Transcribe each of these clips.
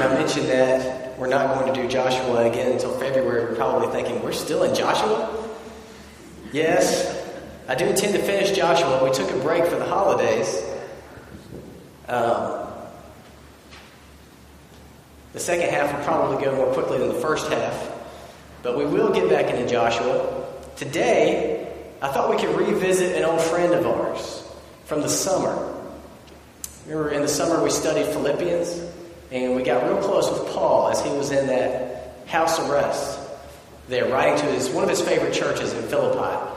when I mentioned that we're not going to do Joshua again until February, we're probably thinking, we're still in Joshua? Yes, I do intend to finish Joshua. We took a break for the holidays. Um, the second half will probably go more quickly than the first half, but we will get back into Joshua. Today, I thought we could revisit an old friend of ours from the summer. Remember, in the summer we studied Philippians, and we got real close with Paul as he was in that house arrest there, writing to his, one of his favorite churches in Philippi.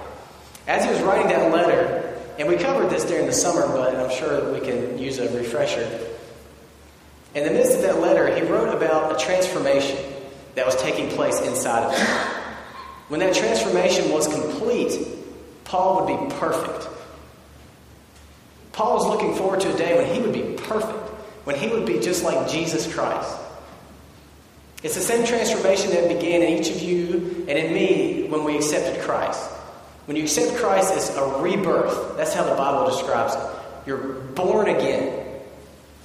As he was writing that letter, and we covered this during the summer, but I'm sure that we can use a refresher. In the midst of that letter, he wrote about a transformation that was taking place inside of him. When that transformation was complete, Paul would be perfect. Paul was looking forward to a day when he would be perfect, when he would be just like Jesus Christ. It's the same transformation that began in each of you and in me when we accepted Christ. When you accept Christ, it's a rebirth. That's how the Bible describes it. You're born again.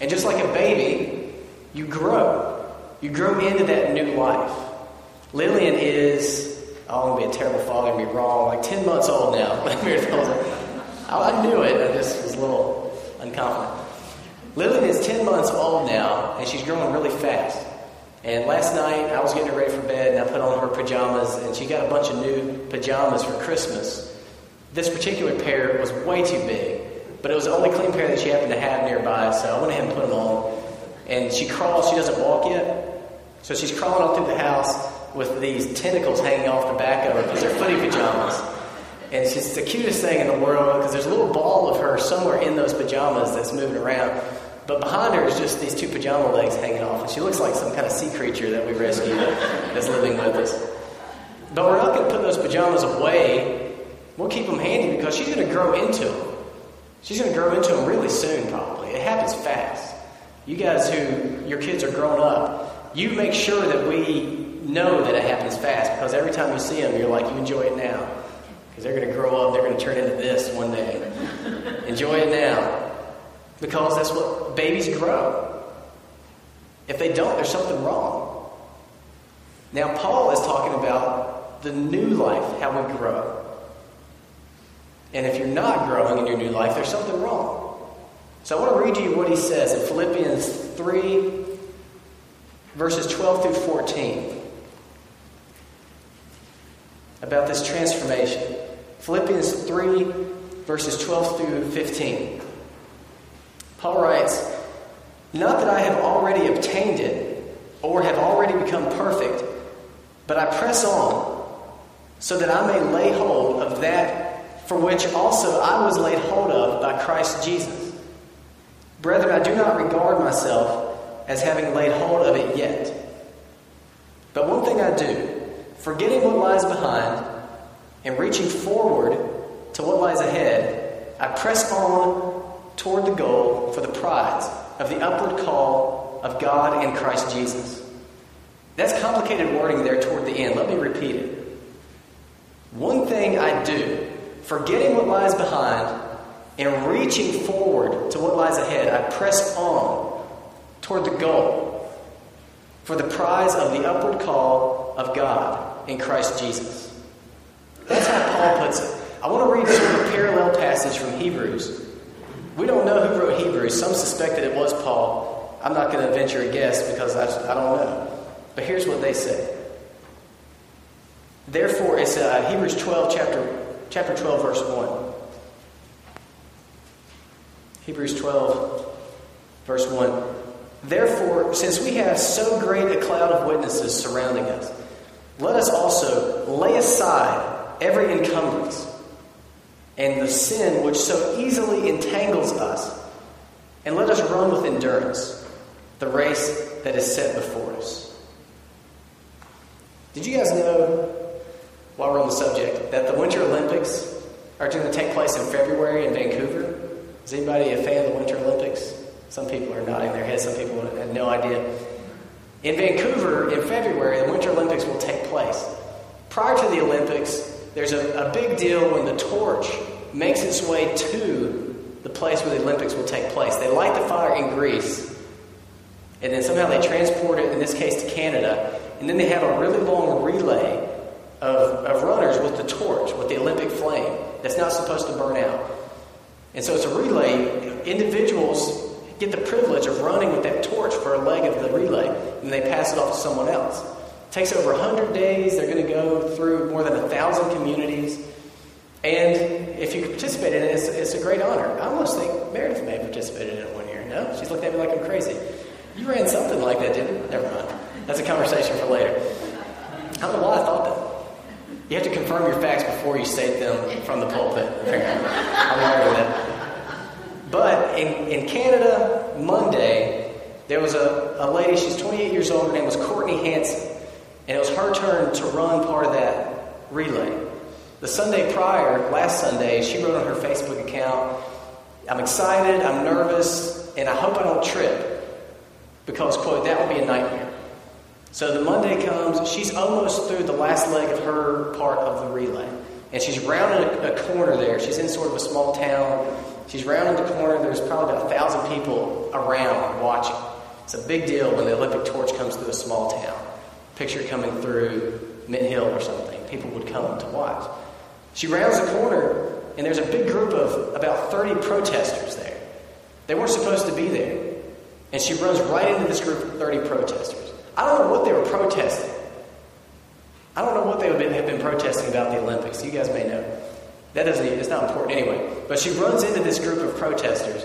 And just like a baby, you grow. You grow into that new life. Lillian is, oh, I'm going to be a terrible father and be wrong, like 10 months old now. I knew it, I just was a little unconfident. Lillian is 10 months old now, and she's growing really fast. And last night, I was getting her ready for bed, and I put on her pajamas, and she got a bunch of new pajamas for Christmas. This particular pair was way too big, but it was the only clean pair that she happened to have nearby, so I went ahead and put them on. And she crawls, she doesn't walk yet, so she's crawling all through the house with these tentacles hanging off the back of her because they're footy pajamas. And it's just the cutest thing in the world because there's a little ball of her somewhere in those pajamas that's moving around. But behind her is just these two pajama legs hanging off. And she looks like some kind of sea creature that we rescued that's living with us. But we're not going to put those pajamas away. We'll keep them handy because she's going to grow into them. She's going to grow into them really soon, probably. It happens fast. You guys who, your kids are grown up, you make sure that we know that it happens fast because every time you see them, you're like, you enjoy it now. Because they're going to grow up, they're going to turn into this one day. enjoy it now. Because that's what babies grow. If they don't, there's something wrong. Now, Paul is talking about the new life, how we grow. And if you're not growing in your new life, there's something wrong. So I want to read to you what he says in Philippians 3, verses 12 through 14, about this transformation. Philippians 3, verses 12 through 15. Paul writes, Not that I have already obtained it or have already become perfect, but I press on so that I may lay hold of that for which also I was laid hold of by Christ Jesus. Brethren, I do not regard myself as having laid hold of it yet. But one thing I do, forgetting what lies behind and reaching forward to what lies ahead, I press on toward the goal for the prize of the upward call of God in Christ Jesus. That's complicated wording there toward the end. Let me repeat it. One thing I do, forgetting what lies behind and reaching forward to what lies ahead, I press on toward the goal for the prize of the upward call of God in Christ Jesus. That's how Paul puts it. I want to read of a parallel passage from Hebrews we don't know who wrote Hebrews. Some suspected it was Paul. I'm not going to venture a guess because I, I don't know. But here's what they say. Therefore, it's uh, Hebrews 12, chapter, chapter 12, verse 1. Hebrews 12, verse 1. Therefore, since we have so great a cloud of witnesses surrounding us, let us also lay aside every encumbrance and the sin which so easily entangles us, and let us run with endurance the race that is set before us. Did you guys know, while we're on the subject, that the Winter Olympics are going to take place in February in Vancouver? Is anybody a fan of the Winter Olympics? Some people are nodding their heads, some people have no idea. In Vancouver, in February, the Winter Olympics will take place. Prior to the Olympics, there's a, a big deal when the torch makes its way to the place where the Olympics will take place. They light the fire in Greece, And then somehow they transport it, in this case, to Canada. And then they have a really long relay of, of runners with the torch, with the Olympic flame, that's not supposed to burn out. And so it's a relay. Individuals get the privilege of running with that torch for a leg of the relay, and they pass it off to someone else. It takes over 100 days. They're going to go through more than a thousand communities. And if you participate in it, it's, it's a great honor. I almost think Meredith may have participated in it one year. No? She's looking at me like I'm crazy. You ran something like that, didn't you? Never mind. That's a conversation for later. I don't know why I thought that. You have to confirm your facts before you state them from the pulpit. I'm learning that. But in, in Canada, Monday, there was a, a lady, she's 28 years old, her name was Courtney Hanson. And it was her turn to run part of that relay. The Sunday prior, last Sunday, she wrote on her Facebook account, I'm excited, I'm nervous, and I hope I don't trip because, quote, that would be a nightmare. So the Monday comes, she's almost through the last leg of her part of the relay. And she's rounding a, a corner there. She's in sort of a small town. She's rounding the corner. There's probably about a thousand people around watching. It's a big deal when the Olympic torch comes through a small town. Picture coming through Mint Hill or something. People would come to watch. She rounds the corner, and there's a big group of about 30 protesters there. They weren't supposed to be there. And she runs right into this group of 30 protesters. I don't know what they were protesting. I don't know what they have been protesting about the Olympics. You guys may know. That doesn't it's not important anyway. But she runs into this group of protesters,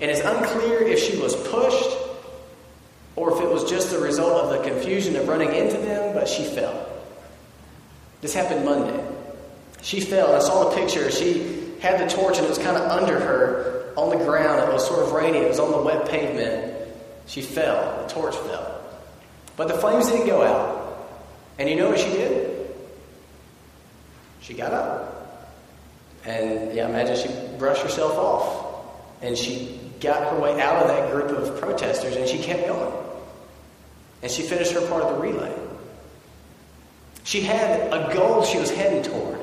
and it's unclear if she was pushed just the result of the confusion of running into them, but she fell. This happened Monday. She fell, I saw the picture. She had the torch, and it was kind of under her on the ground. It was sort of raining, it was on the wet pavement. She fell, the torch fell. But the flames didn't go out. And you know what she did? She got up. And yeah, imagine she brushed herself off. And she got her way out of that group of protesters and she kept going. And she finished her part of the relay. She had a goal she was heading toward.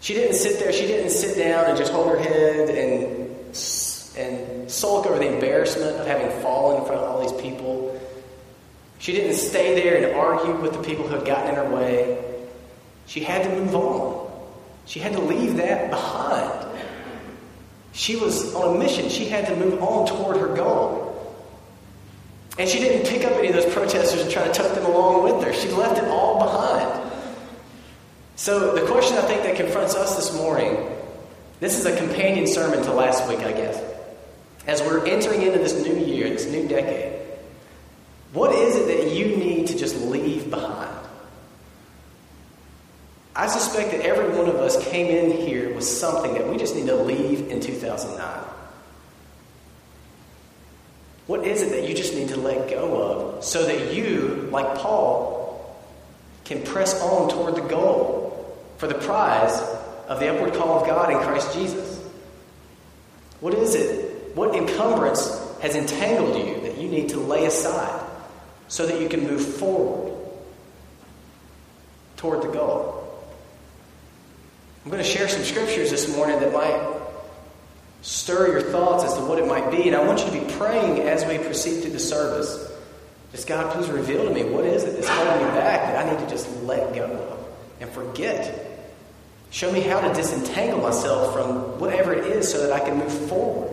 She didn't sit there, she didn't sit down and just hold her head and, and sulk over the embarrassment of having fallen in front of all these people. She didn't stay there and argue with the people who had gotten in her way. She had to move on. She had to leave that behind. She was on a mission. She had to move on toward her goal. And she didn't pick up any of those protesters and try to tuck them along with her. She left it all behind. So, the question I think that confronts us this morning this is a companion sermon to last week, I guess. As we're entering into this new year, this new decade, what is it that you need to just leave behind? I suspect that every one of us came in here with something that we just need to leave in 2009. What is it that you just need to let go of so that you, like Paul, can press on toward the goal for the prize of the upward call of God in Christ Jesus? What is it? What encumbrance has entangled you that you need to lay aside so that you can move forward toward the goal? I'm going to share some scriptures this morning that might stir your thoughts as to what it might be, and I want you to be praying as we proceed through the service. Just God, please reveal to me what is it that's holding me back that I need to just let go of and forget Show me how to disentangle myself from whatever it is so that I can move forward.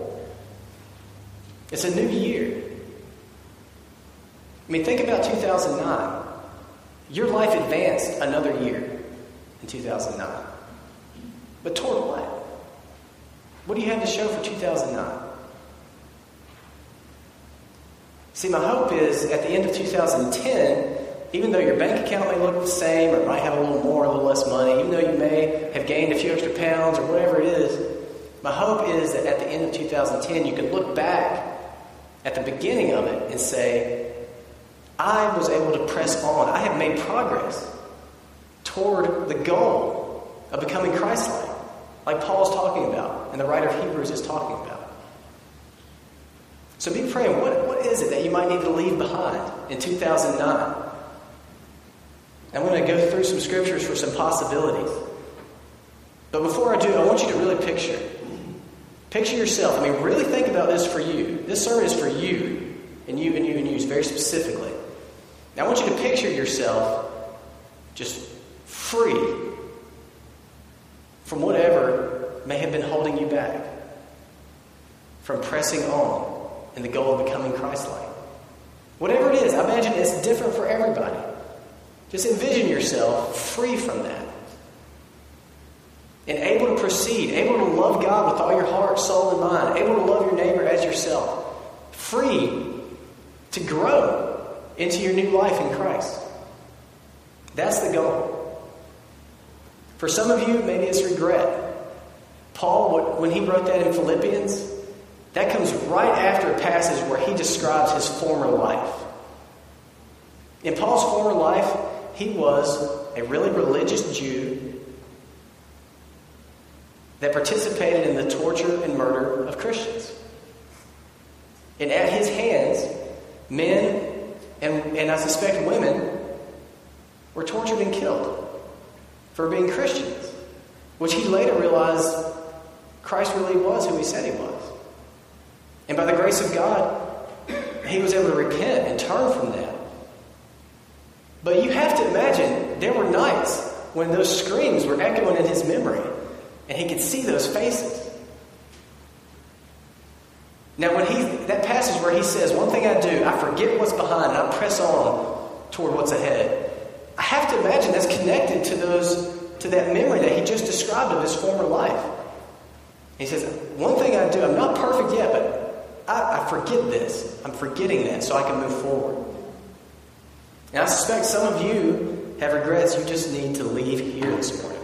It's a new year. I mean, think about 2009. Your life advanced another year in 2009. But toward what? What do you have to show for 2009? See, my hope is at the end of 2010, even though your bank account may look the same or might have a little more, a little less money, even though you may have gained a few extra pounds or whatever it is, my hope is that at the end of 2010, you can look back at the beginning of it and say, I was able to press on. I have made progress toward the goal of becoming Christ like, like Paul is talking about and the writer of Hebrews is talking about. So be praying. What, what is it that you might need to leave behind in 2009? I'm going to go through some scriptures for some possibilities. But before I do, I want you to really picture. Picture yourself. I mean, really think about this for you. This sermon is for you. and you and you and you very specifically. Now I want you to picture yourself just free from whatever may have been holding you back from pressing on in the goal of becoming Christ like. Whatever it is, I imagine it's different for everybody. Just envision yourself free from that. And able to proceed, able to love God with all your heart, soul, and mind, able to love your neighbor as yourself. Free to grow into your new life in Christ. That's the goal. For some of you, maybe it's regret. Paul, when he wrote that in Philippians, that comes right after a passage where he describes his former life. In Paul's former life, he was a really religious Jew that participated in the torture and murder of Christians. And at his hands, men and, and I suspect women were tortured and killed for being Christians, which he later realized Christ really was who he said he was. And by the grace of God, he was able to repent and turn from that. But you have to imagine there were nights when those screams were echoing in his memory, and he could see those faces. Now, when he that passage where he says, "One thing I do, I forget what's behind, and I press on toward what's ahead," I have to imagine that's connected to those to that memory that he just described of his former life. He says, "One thing I do, I'm not perfect yet, but I, I forget this. I'm forgetting that so I can move forward. And I suspect some of you have regrets you just need to leave here this morning.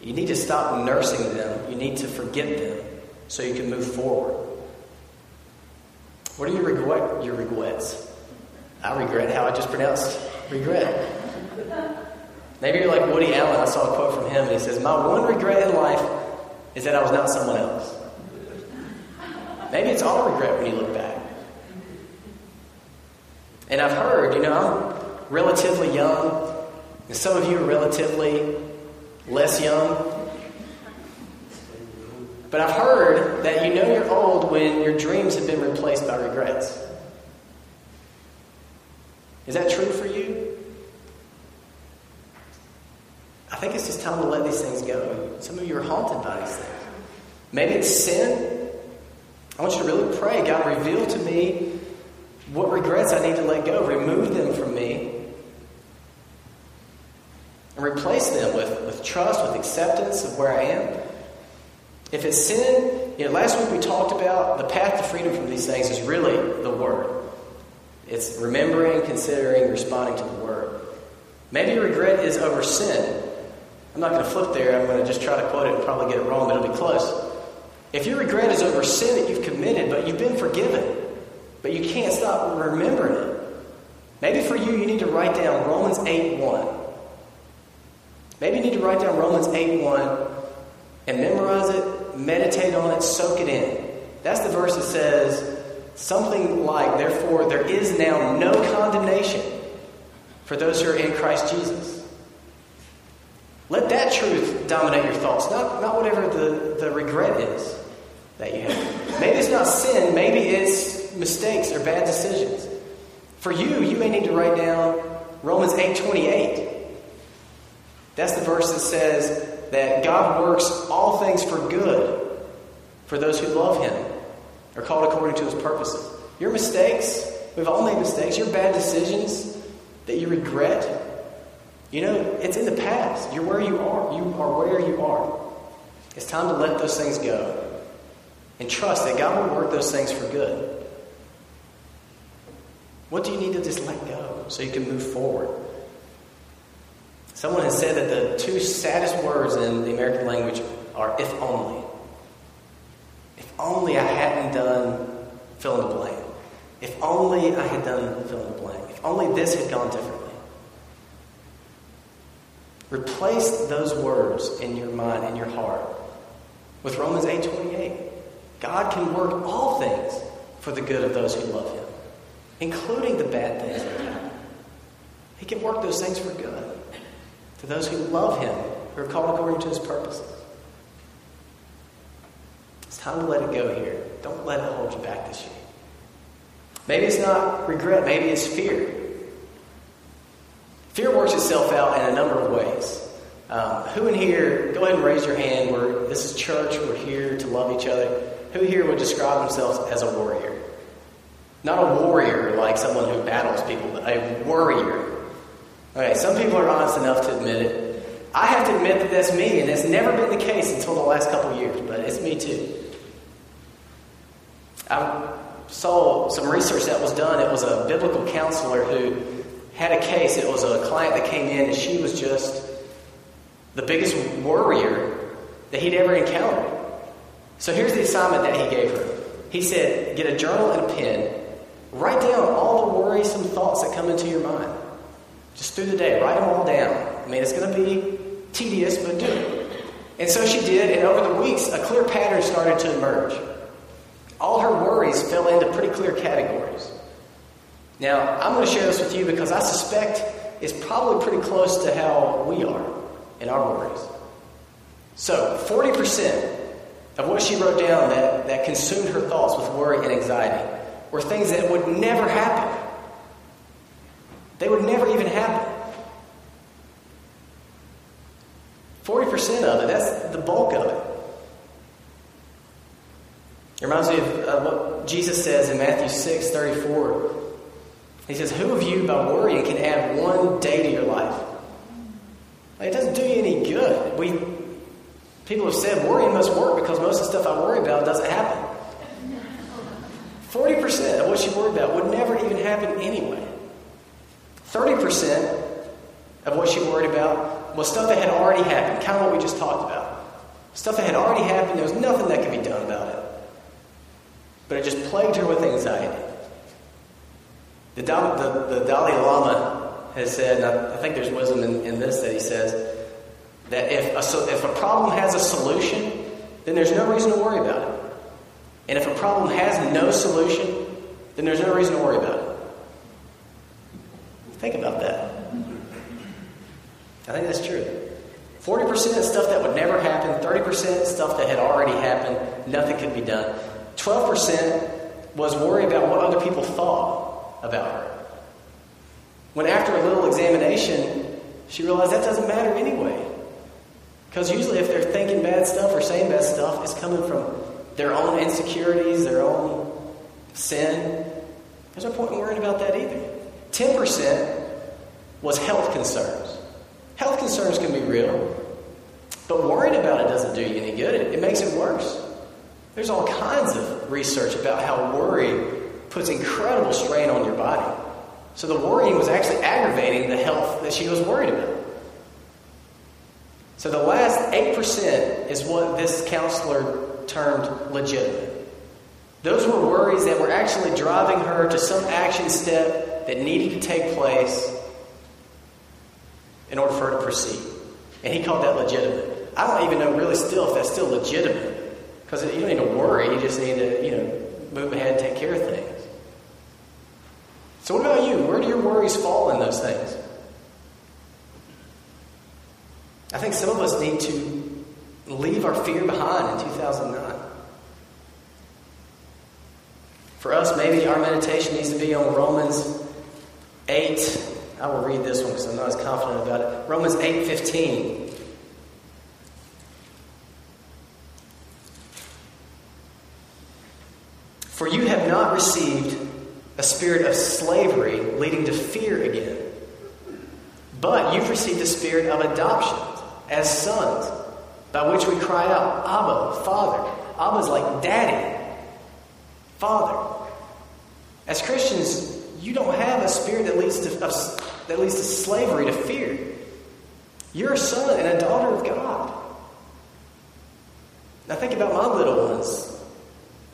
You need to stop nursing them. You need to forget them so you can move forward. What are your regret your regrets? I regret how I just pronounced regret. Maybe you're like Woody Allen. I saw a quote from him, and he says, My one regret in life is that I was not someone else. Maybe it's all regret when you look back. And I've heard, you know, I'm relatively young, and some of you are relatively less young. But I've heard that you know you're old when your dreams have been replaced by regrets. Is that true for you? I think it's just time to let these things go. Some of you are haunted by these things. Maybe it's sin. I want you to really pray God, reveal to me what regrets I need to let go, remove them from me, and replace them with, with trust, with acceptance of where I am. If it's sin, you know, last week we talked about the path to freedom from these things is really the Word. It's remembering, considering, responding to the Word. Maybe regret is over sin. I'm not going to flip there. I'm going to just try to quote it and probably get it wrong, but it'll be close. If your regret is over sin that you've committed, but you've been forgiven, but you can't stop remembering it, maybe for you, you need to write down Romans 8 1. Maybe you need to write down Romans 8 1 and memorize it, meditate on it, soak it in. That's the verse that says something like, Therefore, there is now no condemnation for those who are in Christ Jesus. Let that truth dominate your thoughts, not, not whatever the, the regret is that you have. Maybe it's not sin, maybe it's mistakes or bad decisions. For you, you may need to write down Romans 8:28. That's the verse that says that God works all things for good for those who love him are called according to his purposes. Your mistakes, we've all made mistakes, your bad decisions that you regret, you know, it's in the past. You're where you are. You are where you are. It's time to let those things go and trust that God will work those things for good. What do you need to just let go so you can move forward? Someone has said that the two saddest words in the American language are if only. If only I hadn't done fill in the blank. If only I had done fill in the blank. If only this had gone differently. Replace those words in your mind in your heart with Romans 8:28. God can work all things for the good of those who love him, including the bad things that happen. He can work those things for good to those who love him, who are called according to his purposes. It's time to let it go here. Don't let it hold you back this year. Maybe it's not regret, maybe it's fear. Fear works itself out in a number of ways. Um, who in here, go ahead and raise your hand. We're, this is church, we're here to love each other. Who here would describe themselves as a warrior? Not a warrior like someone who battles people, but a worrier. Okay, some people are honest enough to admit it. I have to admit that that's me, and it's never been the case until the last couple years, but it's me too. I saw some research that was done. It was a biblical counselor who had a case. It was a client that came in, and she was just the biggest worrier that he'd ever encountered. So here's the assignment that he gave her. He said, Get a journal and a pen, write down all the worrisome thoughts that come into your mind. Just through the day, write them all down. I mean, it's going to be tedious, but do it. And so she did, and over the weeks, a clear pattern started to emerge. All her worries fell into pretty clear categories. Now, I'm going to share this with you because I suspect it's probably pretty close to how we are in our worries. So, 40% of what she wrote down that, that consumed her thoughts with worry and anxiety were things that would never happen. They would never even happen. 40% of it, that's the bulk of it. It reminds me of uh, what Jesus says in Matthew 6 34. He says, Who of you, by worrying, can add one day to your life? Like, it doesn't do you any good. We, people have said worrying must work because most of the stuff I worry about doesn't happen. 40% of what you worry about would never even happen anyway. 30% of what she worried about was stuff that had already happened, kind of what we just talked about. Stuff that had already happened, there was nothing that could be done about it. But it just plagued her with anxiety. The, the, the Dalai Lama has said, and I, I think there's wisdom in, in, this, that he says that if a, if a problem has a solution, then there's no reason to worry about it. And if a problem has no solution, then there's no reason to worry about it. Think about that. I think that's true. 40% stuff that would never happen, 30% stuff that had already happened, nothing could be done. 12% was worry about what other people thought about her. When after a little examination, she realized that doesn't matter anyway. Because usually, if they're thinking bad stuff or saying bad stuff, it's coming from their own insecurities, their own sin. There's no point in worrying about that either. 10% was health concerns. Health concerns can be real, but worrying about it doesn't do you any good. It, it makes it worse. There's all kinds of research about how worry puts incredible strain on your body. So the worrying was actually aggravating the health that she was worried about. So the last 8% is what this counselor termed legitimate. Those were worries that were actually driving her to some action step that needed to take place in order for her to proceed. And he called that legitimate. I don't even know really still if that's still legitimate. Because you don't need to worry, you just need to, you know, move ahead and take care of things. So what about you? Where do your worries fall in those things? I think some of us need to leave our fear behind in 2009. For us, maybe our meditation needs to be on Romans 8. I will read this one because I'm not as confident about it. Romans 8 15. For you have not received a spirit of slavery leading to fear again, but you've received a spirit of adoption as sons, by which we cry out, Abba, Father. Abba is like daddy, Father. As Christians, you don't have a spirit that leads to, that leads to slavery, to fear. You're a son and a daughter of God. Now think about my little ones.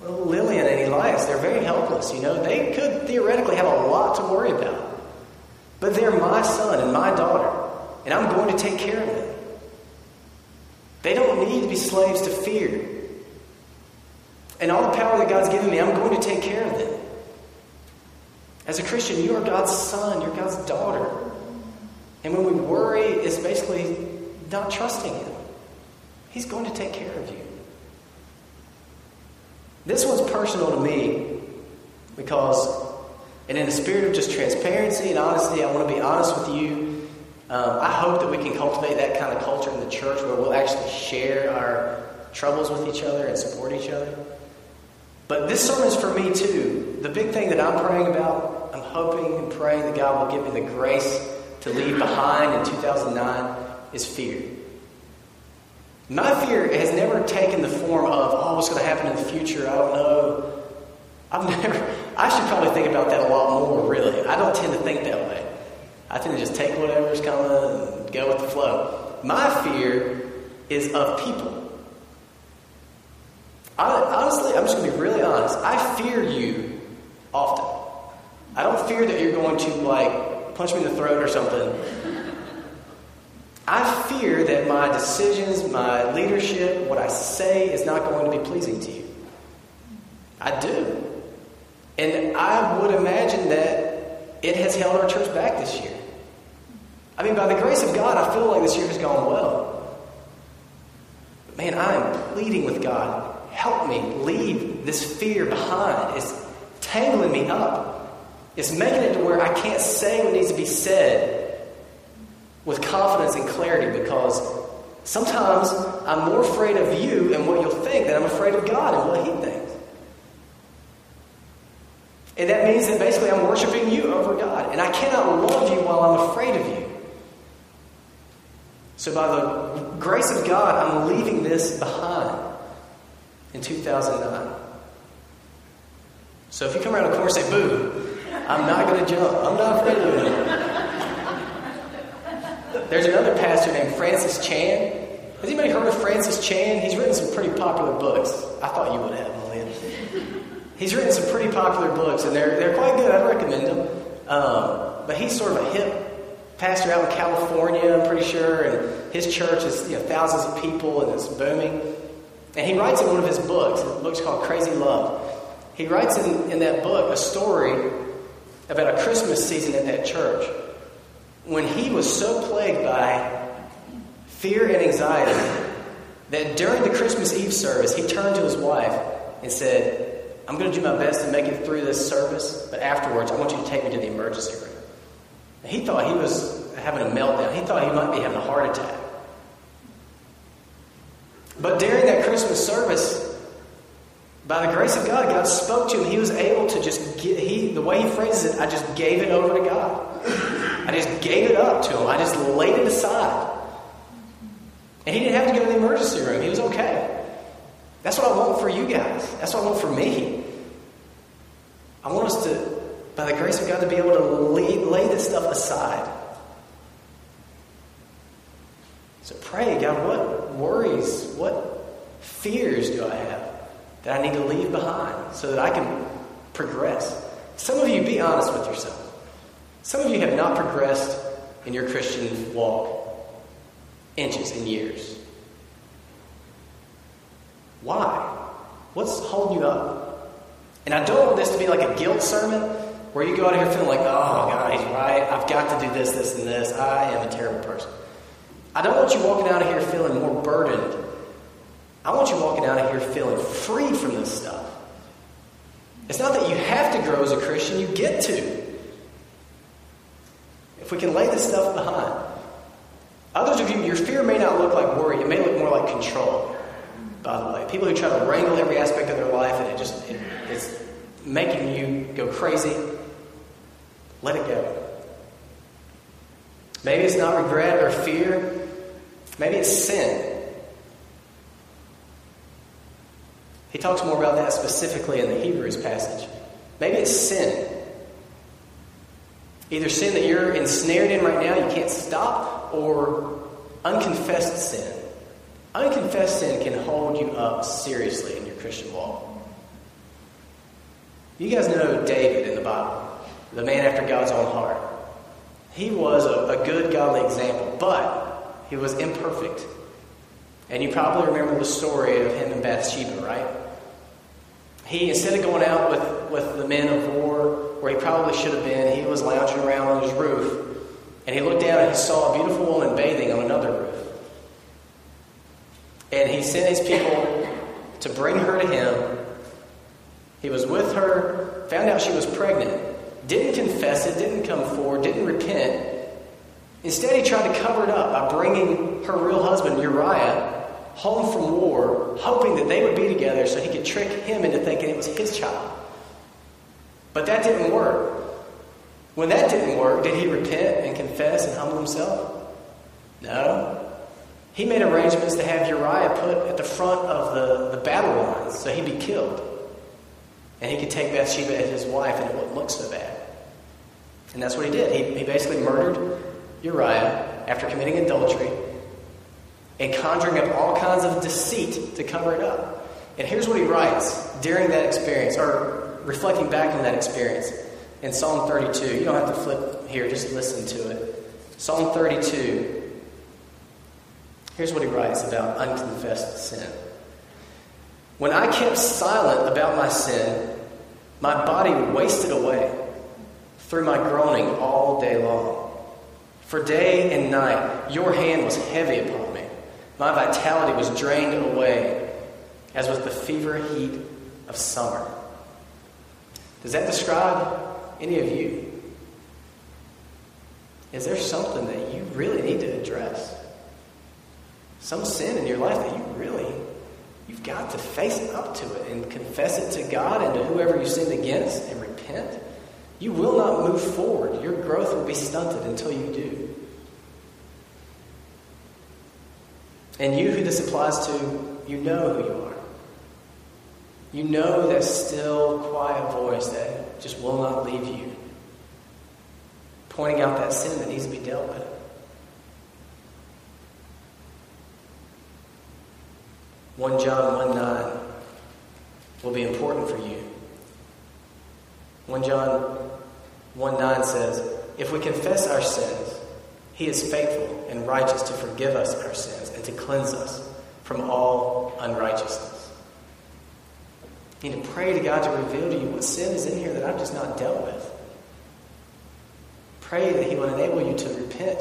Well, Lillian they're very helpless. You know, they could theoretically have a lot to worry about. But they're my son and my daughter, and I'm going to take care of them. They don't need to be slaves to fear. And all the power that God's given me, I'm going to take care of them. As a Christian, you are God's son, you're God's daughter. And when we worry, it's basically not trusting Him. He's going to take care of you. This one's personal to me because And in a spirit of just transparency and honesty, I want to be honest with you. Um, I hope that we can cultivate that kind of culture in the church where we'll actually share our troubles with each other and support each other. But this sermon is for me too. The big thing that I'm praying about, I'm hoping and praying that God will give me the grace to leave behind in 2009 is fear. My fear has never taken the form of, oh, what's going to happen in the future? I don't know. I've never, I should probably think about that a lot more, really. I don't tend to think that way. I tend to just take whatever's coming and go with the flow. My fear is of people. I, honestly, I'm just going to be really honest. I fear you often. I don't fear that you're going to, like, punch me in the throat or something. I fear that my decisions, my leadership, what I say is not going to be pleasing to you. I do. And I would imagine that it has held our church back this year. I mean, by the grace of God, I feel like this year has gone well. But man, I am pleading with God help me leave this fear behind. It's tangling me up. It's making it to where I can't say what needs to be said with confidence and clarity because sometimes I'm more afraid of you and what you'll think than I'm afraid of God and what He thinks. And that means that basically I'm worshiping you over God. And I cannot love you while I'm afraid of you. So, by the grace of God, I'm leaving this behind in 2009. So, if you come around the corner and say, boo, I'm not going to jump. I'm not afraid of you. There's another pastor named Francis Chan. Has anybody heard of Francis Chan? He's written some pretty popular books. I thought you would have, Lillian. He's written some pretty popular books, and they're, they're quite good. I'd recommend them. Um, but he's sort of a hip pastor out in California, I'm pretty sure, and his church is you know, thousands of people, and it's booming. And he writes in one of his books, the book's called Crazy Love. He writes in, in that book a story about a Christmas season at that church when he was so plagued by fear and anxiety that during the Christmas Eve service, he turned to his wife and said, I'm going to do my best to make it through this service, but afterwards, I want you to take me to the emergency room. And he thought he was having a meltdown. He thought he might be having a heart attack. But during that Christmas service, by the grace of God, God spoke to him. He was able to just get, he, the way he phrases it, I just gave it over to God. I just gave it up to him. I just laid it aside. And he didn't have to go to the emergency room. He was okay. That's what I want for you guys. That's what I want for me. I want us to, by the grace of God, to be able to lay, lay this stuff aside. So pray, God, what worries, what fears do I have that I need to leave behind so that I can progress? Some of you, be honest with yourself. Some of you have not progressed in your Christian walk inches in years. Why? What's holding you up? And I don't want this to be like a guilt sermon where you go out of here feeling like, oh, God, he's right. I've got to do this, this, and this. I am a terrible person. I don't want you walking out of here feeling more burdened. I want you walking out of here feeling free from this stuff. It's not that you have to grow as a Christian, you get to. If we can lay this stuff behind. Others of you, your fear may not look like worry, it may look more like control, by the way. People who try to wrangle every aspect of their life and it just it, it's making you go crazy. Let it go. Maybe it's not regret or fear. Maybe it's sin. He talks more about that specifically in the Hebrews passage. Maybe it's sin. Either sin that you're ensnared in right now, you can't stop, or unconfessed sin. Unconfessed sin can hold you up seriously in your Christian walk. You guys know David in the Bible, the man after God's own heart. He was a, a good, godly example, but he was imperfect. And you probably remember the story of him and Bathsheba, right? He, instead of going out with, with the men of war, where he probably should have been, he was lounging around on his roof, and he looked down and he saw a beautiful woman bathing on another roof. And he sent his people to bring her to him. He was with her, found out she was pregnant, didn't confess it, didn't come forward, didn't repent. Instead, he tried to cover it up by bringing her real husband, Uriah, home from war, hoping that they would be together so he could trick him into thinking it was his child. But that didn't work. When that didn't work, did he repent and confess and humble himself? No. He made arrangements to have Uriah put at the front of the, the battle lines so he'd be killed. And he could take Bathsheba as his wife and it wouldn't look so bad. And that's what he did. He, he basically murdered Uriah after committing adultery and conjuring up all kinds of deceit to cover it up. And here's what he writes during that experience, or reflecting back on that experience in Psalm 32. You don't have to flip here, just listen to it. Psalm 32. Here's what he writes about unconfessed sin. When I kept silent about my sin, my body wasted away through my groaning all day long. For day and night, your hand was heavy upon me. My vitality was drained away, as with the fever heat of summer. Does that describe any of you? Is there something that you really need to address? Some sin in your life that you really, you've got to face up to it and confess it to God and to whoever you sinned against and repent? You will not move forward. Your growth will be stunted until you do. And you who this applies to, you know who you are. You know that still, quiet voice that just will not leave you, pointing out that sin that needs to be dealt with. One John one nine will be important for you. 1 John 1 9 says, If we confess our sins, he is faithful and righteous to forgive us our sins and to cleanse us from all unrighteousness. You need to pray to God to reveal to you what sin is in here that I've just not dealt with. Pray that He will enable you to repent,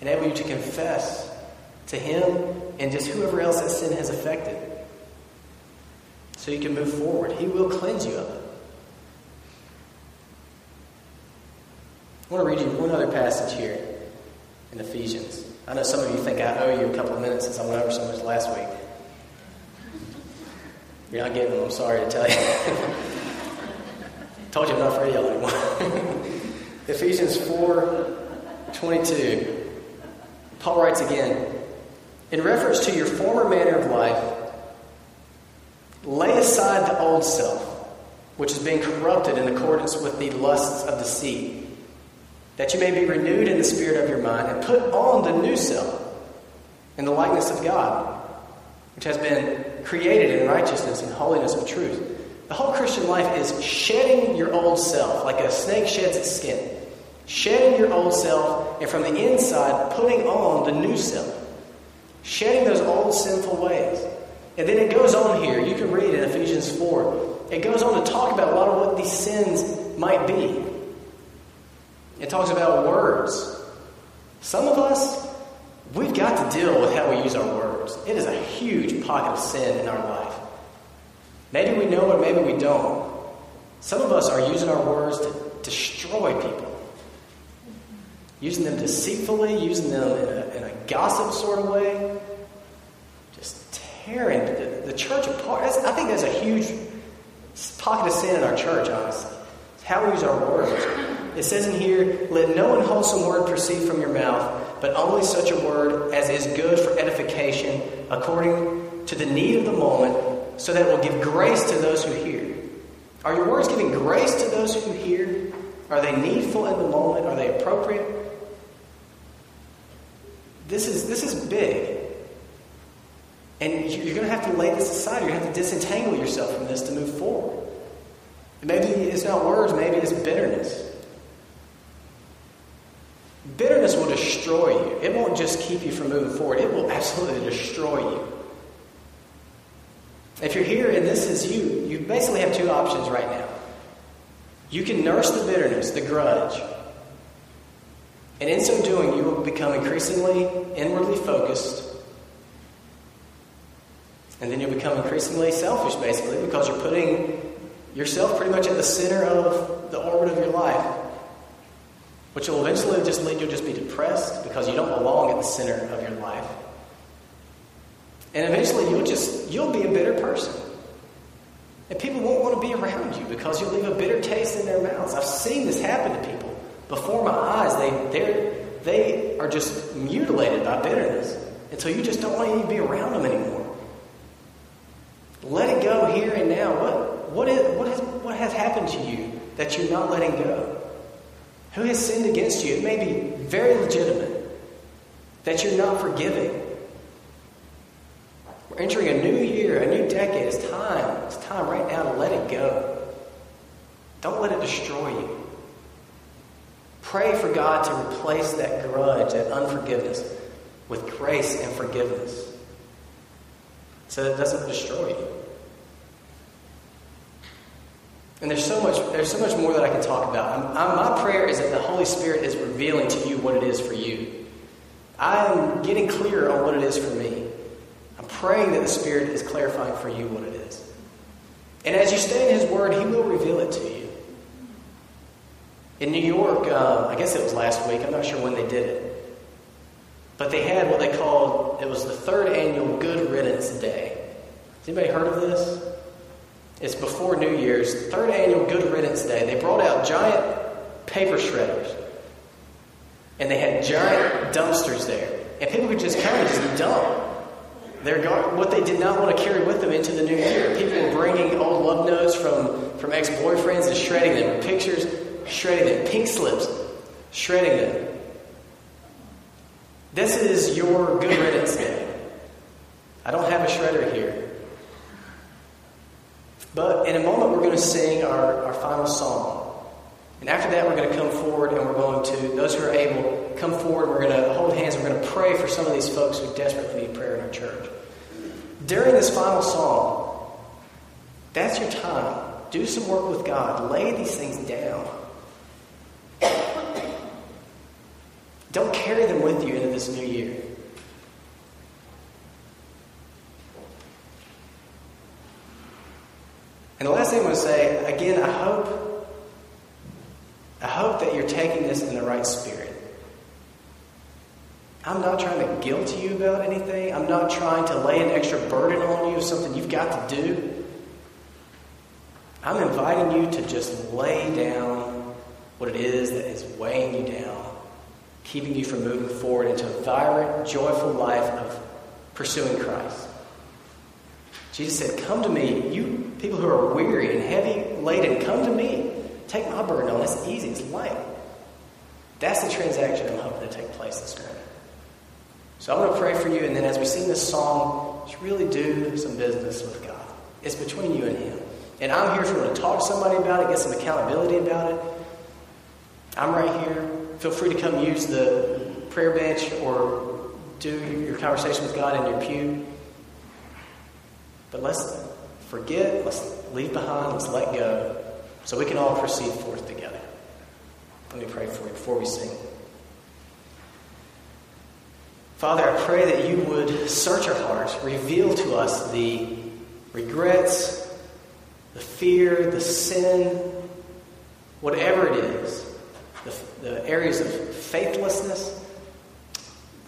enable you to confess to Him and just whoever else that sin has affected so you can move forward. He will cleanse you of it. I want to read you one other passage here in Ephesians. I know some of you think I owe you a couple of minutes since I went over so much last week. You're not getting them, I'm sorry to tell you. Told you I'm not for y'all anymore. Ephesians 4 22. Paul writes again In reference to your former manner of life, lay aside the old self, which is being corrupted in accordance with the lusts of the deceit that you may be renewed in the spirit of your mind and put on the new self in the likeness of God, which has been created in righteousness and holiness of truth. The whole Christian life is shedding your old self, like a snake sheds its skin. Shedding your old self, and from the inside, putting on the new self. Shedding those old sinful ways. And then it goes on here. You can read in Ephesians 4. It goes on to talk about a lot of what these sins might be. It talks about words. Some of us, we've got to deal with how we use our words. It is a huge pocket of sin in our life. Maybe we know it, maybe we don't. Some of us are using our words to destroy people, using them deceitfully, using them in a, in a gossip sort of way, just tearing the, the church apart. That's, I think that's a huge pocket of sin in our church, honestly. It's how we use our words. It says in here, Let no unwholesome word proceed from your mouth, but only such a word as is good for edification, according to the need of the moment, so that it will give grace to those who hear. Are your words giving grace to those who hear? Are they needful in the moment? Are they appropriate? This is, this is big. And you're going to have to lay this aside. You're going to have to disentangle yourself from this to move forward. Maybe it's not words, maybe it's bitterness. Bitterness will destroy you. It won't just keep you from moving forward, it will absolutely destroy you. If you're here and this is you, you basically have two options right now. You can nurse the bitterness, the grudge, and in so doing, you will become increasingly inwardly focused. And then you'll become increasingly selfish, basically, because you're putting yourself pretty much at the center of the orbit of your life, which will eventually just lead you to just be depressed because you don't belong at the center of your life. And eventually you'll just you'll be a bitter person. And people won't want to be around you because you'll leave a bitter taste in their mouths. I've seen this happen to people before my eyes. They they they are just mutilated by bitterness. And so you just don't want to be around them anymore. Let it go here and now. What, what, is, what, has, what has happened to you that you're not letting go? Who has sinned against you? It may be very legitimate that you're not forgiving. We're entering a new year, a new decade. It's time. It's time right now to let it go. Don't let it destroy you. Pray for God to replace that grudge, that unforgiveness, with grace and forgiveness so that it doesn't destroy you. And there's so much, there's so much more that I can talk about. I'm, I'm, my prayer is that the Holy Spirit is revealing to you what it is for you. I'm getting clear on what it is for me. I'm praying that the Spirit is clarifying for you what it is. And as you stay in His Word, He will reveal it to you. In New York, uh, I guess it was last week, I'm not sure when they did it. But they had what they called, it was the third annual Good Riddance Day. Has anybody heard of this? It's before New Year's, third annual Good Riddance Day. They brought out giant paper shredders. And they had giant dumpsters there. And people could just come and just dump their what they did not want to carry with them into the new year. People were bringing old love notes from, from ex boyfriends and shredding them, pictures, shredding them, pink slips, shredding them. This is your good riddance day. I don't have a shredder here. But in a moment, we're going to sing our, our final song. And after that, we're going to come forward and we're going to, those who are able, come forward. We're going to hold hands. We're going to pray for some of these folks who desperately need prayer in our church. During this final song, that's your time. Do some work with God. Lay these things down. Don't carry them with you into this new year. To say, again, I hope, I hope that you're taking this in the right spirit. I'm not trying to guilt you about anything. I'm not trying to lay an extra burden on you of something you've got to do. I'm inviting you to just lay down what it is that is weighing you down keeping you from moving forward into a vibrant, joyful life of pursuing Christ. Jesus said, Come to me, you people who are weary and heavy laden, come to me. Take my burden on. It's easy, it's light. That's the transaction I'm hoping to take place this morning. So I'm going to pray for you, and then as we sing this song, just really do some business with God. It's between you and Him. And I'm here if you want to talk to somebody about it, get some accountability about it. I'm right here. Feel free to come use the prayer bench or do your conversation with God in your pew. But let's forget, let's leave behind, let's let go, so we can all proceed forth together. Let me pray for you before we sing. Father, I pray that you would search our hearts, reveal to us the regrets, the fear, the sin, whatever it is the, the areas of faithlessness,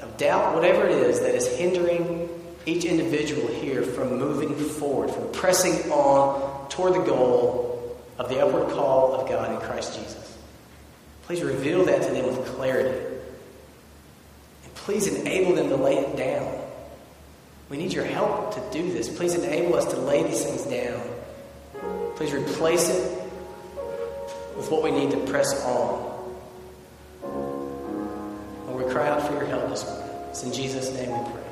of doubt, whatever it is that is hindering each individual here from moving forward, from pressing on toward the goal of the upward call of God in Christ Jesus. Please reveal that to them with clarity. And please enable them to lay it down. We need your help to do this. Please enable us to lay these things down. Please replace it with what we need to press on And we cry out for your help this morning. It's in Jesus' name we pray.